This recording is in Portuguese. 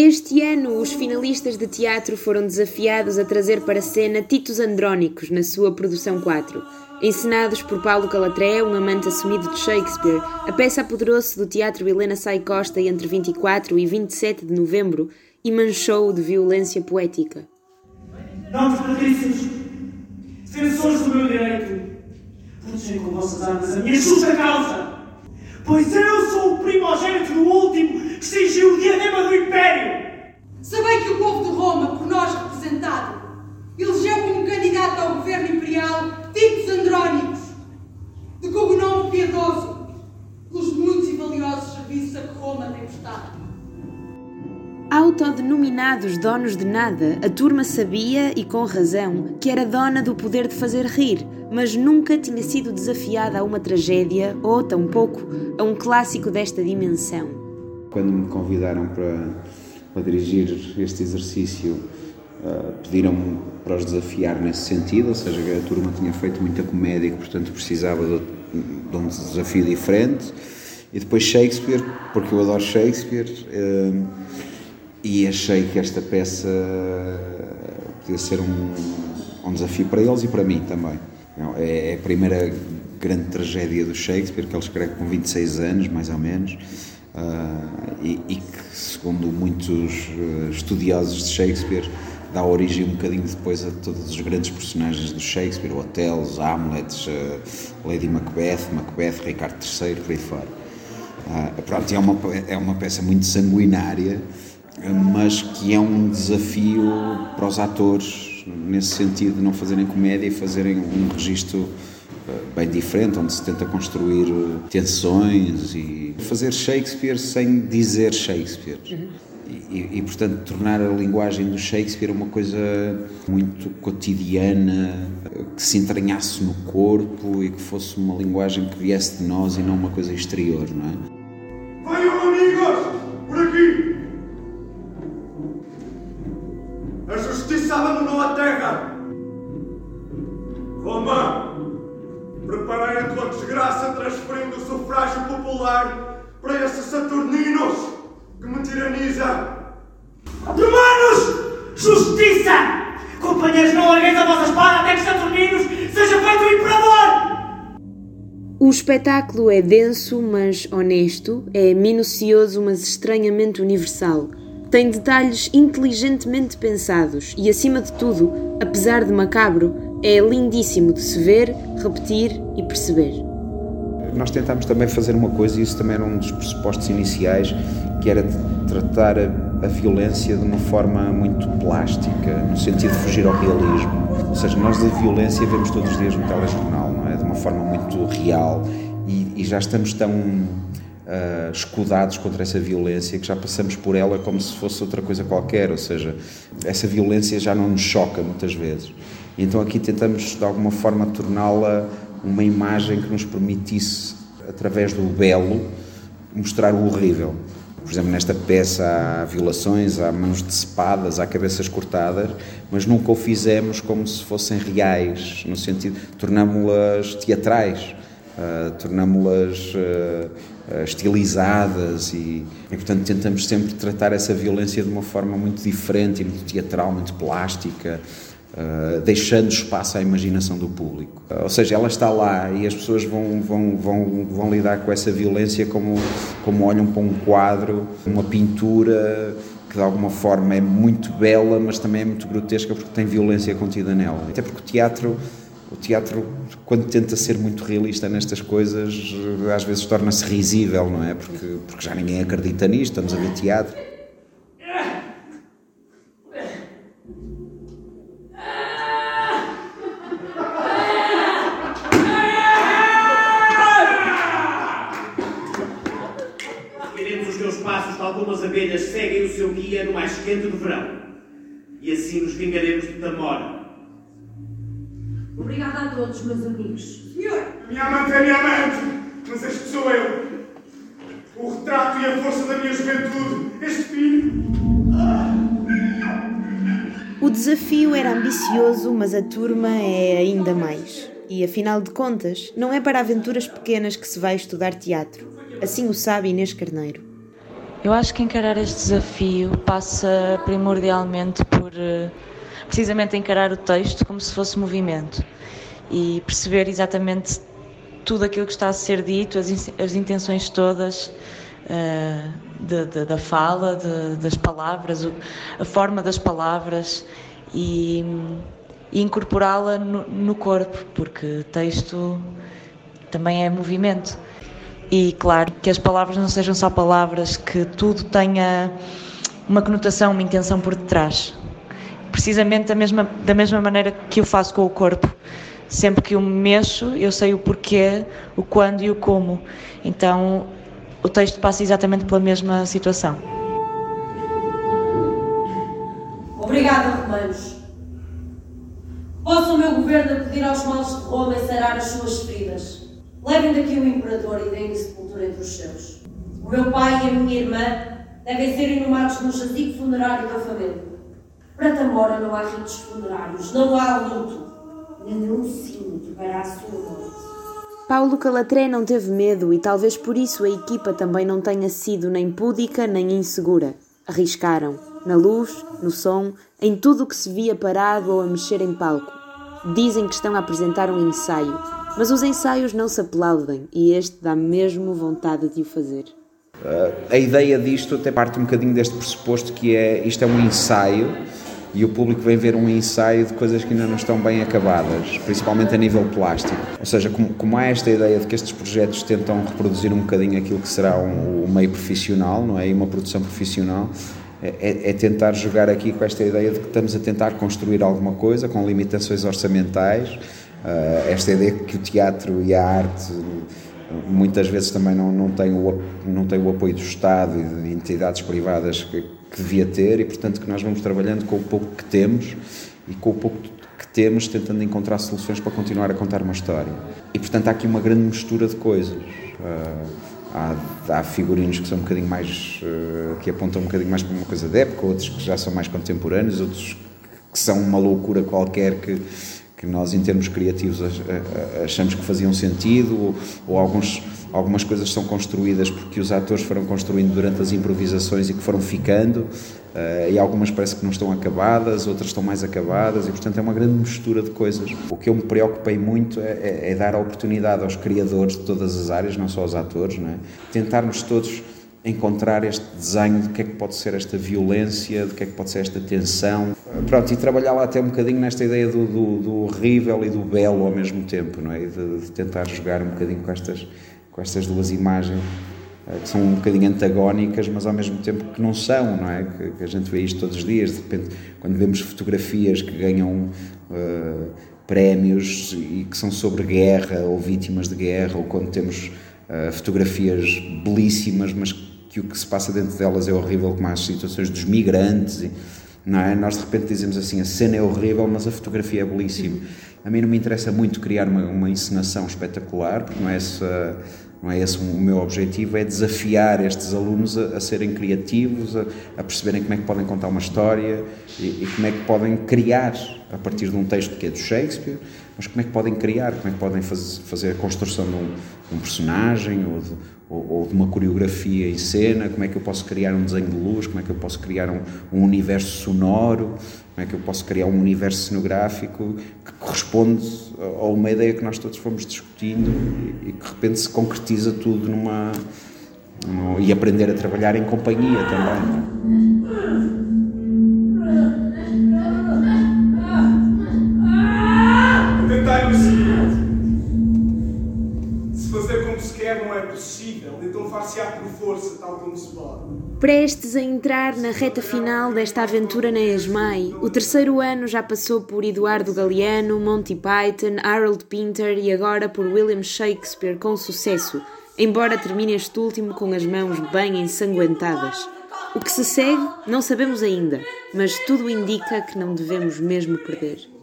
Este ano, os finalistas de teatro foram desafiados a trazer para a cena Titos Andrónicos na sua produção 4. Encenados por Paulo Calatré, um amante assumido de Shakespeare, a peça apoderou-se do Teatro Helena Sai Costa entre 24 e 27 de novembro e manchou-o de violência poética. Nomes patrícios, defensores do meu direito, protegem com vossas armas a minha justa causa, pois eu sou o primogênito do último que cingiu o diadema do Império. Sabei que o povo de Roma, por nós representado, elegeu como candidato ao governo imperial Autodenominados donos de nada, a turma sabia, e com razão, que era dona do poder de fazer rir, mas nunca tinha sido desafiada a uma tragédia ou, tampouco, a um clássico desta dimensão. Quando me convidaram para, para dirigir este exercício, uh, pediram-me para os desafiar nesse sentido, ou seja, a turma tinha feito muita comédia e portanto, precisava de, de um desafio diferente. E depois Shakespeare, porque eu adoro Shakespeare. Uh, e achei que esta peça podia ser um, um desafio para eles e para mim também. É, é a primeira grande tragédia do Shakespeare, que ele escreve com 26 anos, mais ou menos, uh, e, e, que, segundo muitos ah, estudiosos de Shakespeare, dá origem um bocadinho depois a todos os grandes personagens do Shakespeare, Otelo, Hamlet, uh, Lady Macbeth, Macbeth, Ricardo III, por aí fora. Uh, pronto, é uma, é uma peça muito sanguinária, mas que é um desafio para os atores, nesse sentido de não fazerem comédia e fazerem um registro eh, bem diferente, onde se tenta construir eh, tensões e fazer Shakespeare sem dizer Shakespeare. Uhum. E, e, portanto, tornar a linguagem do Shakespeare uma coisa muito cotidiana, que se entranhasse no corpo e que fosse uma linguagem que viesse de nós e não uma coisa exterior, não é? A justiça abandonou a terra. Roma, preparei a tua desgraça transferindo o sufrágio popular para esses saturninos que me tiranizam. Romanos, justiça! Companheiros, não largueis a vossa espada até que Saturninos seja feito o imperador! O espetáculo é denso, mas honesto, é minucioso, mas estranhamente universal. Tem detalhes inteligentemente pensados e, acima de tudo, apesar de macabro, é lindíssimo de se ver, repetir e perceber. Nós tentámos também fazer uma coisa, e isso também era um dos pressupostos iniciais, que era tratar a, a violência de uma forma muito plástica, no sentido de fugir ao realismo. Ou seja, nós da violência vemos todos os dias no telejornal, não é? De uma forma muito real e, e já estamos tão uh, escudados contra essa violência, que já passamos por ela como se fosse outra coisa qualquer, ou seja, essa violência já não nos choca muitas vezes. Então aqui tentamos de alguma forma torná-la uma imagem que nos permitisse, através do belo, mostrar o horrível. Por exemplo, nesta peça há violações, há mãos decepadas, há cabeças cortadas, mas nunca o fizemos como se fossem reais, no sentido, tornámo-las teatrais, uh, tornámo-las uh, uh, estilizadas e, e, portanto, tentamos sempre tratar essa violência de uma forma muito diferente muito teatral, muito plástica. Uh, deixando espaço à imaginação do público. Uh, ou seja, ela está lá e as pessoas vão, vão, vão, vão lidar com essa violência como, como olham para um quadro, uma pintura que de alguma forma é muito bela, mas também é muito grotesca porque tem violência contida nela. Até porque o teatro o teatro, quando tenta ser muito realista nestas coisas, às vezes torna-se risível, não é? Porque, porque já ninguém acredita nisto, estamos a ver teatro. Seguiremos os meus passos de algumas abelhas seguem o seu guia no mais quente do verão. E assim nos vingaremos da mora Obrigada a todos, meus amigos. Senhor! Minha amante é minha amante, mas este sou eu. O retrato e a força da minha juventude. Este filho. O desafio era ambicioso, mas a turma é ainda mais. E afinal de contas, não é para aventuras pequenas que se vai estudar teatro. Assim o sabe Inês Carneiro. Eu acho que encarar este desafio passa primordialmente por eh, precisamente encarar o texto como se fosse movimento e perceber exatamente tudo aquilo que está a ser dito, as, as intenções todas uh, de, de, da fala, de, das palavras, a forma das palavras e, e incorporá-la no, no corpo, porque texto também é movimento. E claro, que as palavras não sejam só palavras, que tudo tenha uma conotação, uma intenção por detrás. Precisamente da mesma, da mesma maneira que eu faço com o corpo. Sempre que eu me mexo, eu sei o porquê, o quando e o como. Então, o texto passa exatamente pela mesma situação. Obrigada, Romanos. Possa o meu governo acudir aos males de Roma e as suas feridas. Levem daqui o imperador e deem-lhe sepultura entre os seus. O meu pai e a minha irmã devem ser inumados no jazigo funerário da família. Para Tamora não há ritos funerários, não há luto, nem um sino tocará a sua morte. Paulo Calatré não teve medo e talvez por isso a equipa também não tenha sido nem púdica nem insegura. Arriscaram, na luz, no som, em tudo o que se via parado ou a mexer em palco. Dizem que estão a apresentar um ensaio, mas os ensaios não se aplaudem e este dá mesmo vontade de o fazer. Uh, a ideia disto até parte um bocadinho deste pressuposto que é isto é um ensaio e o público vem ver um ensaio de coisas que ainda não estão bem acabadas, principalmente a nível plástico. Ou seja, como, como há esta ideia de que estes projetos tentam reproduzir um bocadinho aquilo que será um, o meio profissional, não é? E uma produção profissional, é, é, é, tentar jogar aqui com esta ideia de que estamos a tentar construir alguma coisa com limitações orçamentais, uh, esta ideia que o teatro e a arte muitas vezes também não, não, tem o, não tem o apoio do Estado e de entidades privadas que, que devia ter e portanto que nós vamos trabalhando com o pouco que temos e com o pouco que temos tentando encontrar soluções para continuar a contar uma história e portanto há aqui uma grande mistura de coisas uh, Há, há, figurinos que são um bocadinho mais. Uh, que apontam um bocadinho mais para uma coisa de época, outros que já são mais contemporâneos, outros que são uma loucura qualquer que, que nós, em termos criativos, achamos que faziam sentido, ou, ou alguns algumas coisas são construídas porque os atores foram construindo durante as improvisações e que foram ficando, uh, e algumas parece que não estão acabadas, outras estão mais acabadas, e portanto é uma grande mistura de coisas. O que eu me preocupei muito é, é, é dar a oportunidade aos criadores de todas as áreas, não só aos atores, não é? tentarmos todos encontrar este desenho de que é que pode ser esta violência, de que é que pode ser esta tensão. Pronto, e trabalhar lá até um bocadinho nesta ideia do, do, do horrível e do belo ao mesmo tempo, não é? De, de tentar jogar um bocadinho com estas com estas duas imagens eh, que são um bocadinho antagónicas, mas ao mesmo tempo que não são, não é? Que, que a gente vê isto todos os dias, de repente, quando vemos fotografias que ganham uh, prémios e que são sobre guerra ou vítimas de guerra, ou quando temos uh, fotografias belíssimas, mas que o que se passa dentro delas é horrível, como as situações dos migrantes, não é? Nós de repente dizemos assim: a cena é horrível, mas a fotografia é belíssima. A mim não me interessa muito criar uma, uma encenação espetacular, porque não é essa não é esse o meu objetivo, é desafiar estes alunos a, a serem criativos, a, a, perceberem como é que podem contar uma história e, e, como é que podem criar a partir de um texto que é do Shakespeare, mas como é que podem criar, como é que podem faz, fazer a construção de um, de um personagem ou de, ou, ou de, uma coreografia em cena, como é que eu posso criar um desenho de luz, como é que eu posso criar um, um universo sonoro, como é que eu posso criar um universo cenográfico que corresponde a uma ideia que nós todos fomos discutindo e, e que de repente se concretiza tudo numa. numa e aprender a trabalhar em companhia também. Prestes a entrar na reta final desta aventura na ESMAI, o terceiro ano já passou por Eduardo Galeano, Monty Python, Harold Pinter e agora por William Shakespeare com sucesso, embora termine este último com as mãos bem ensanguentadas. O que se segue não sabemos ainda, mas tudo indica que não devemos mesmo perder.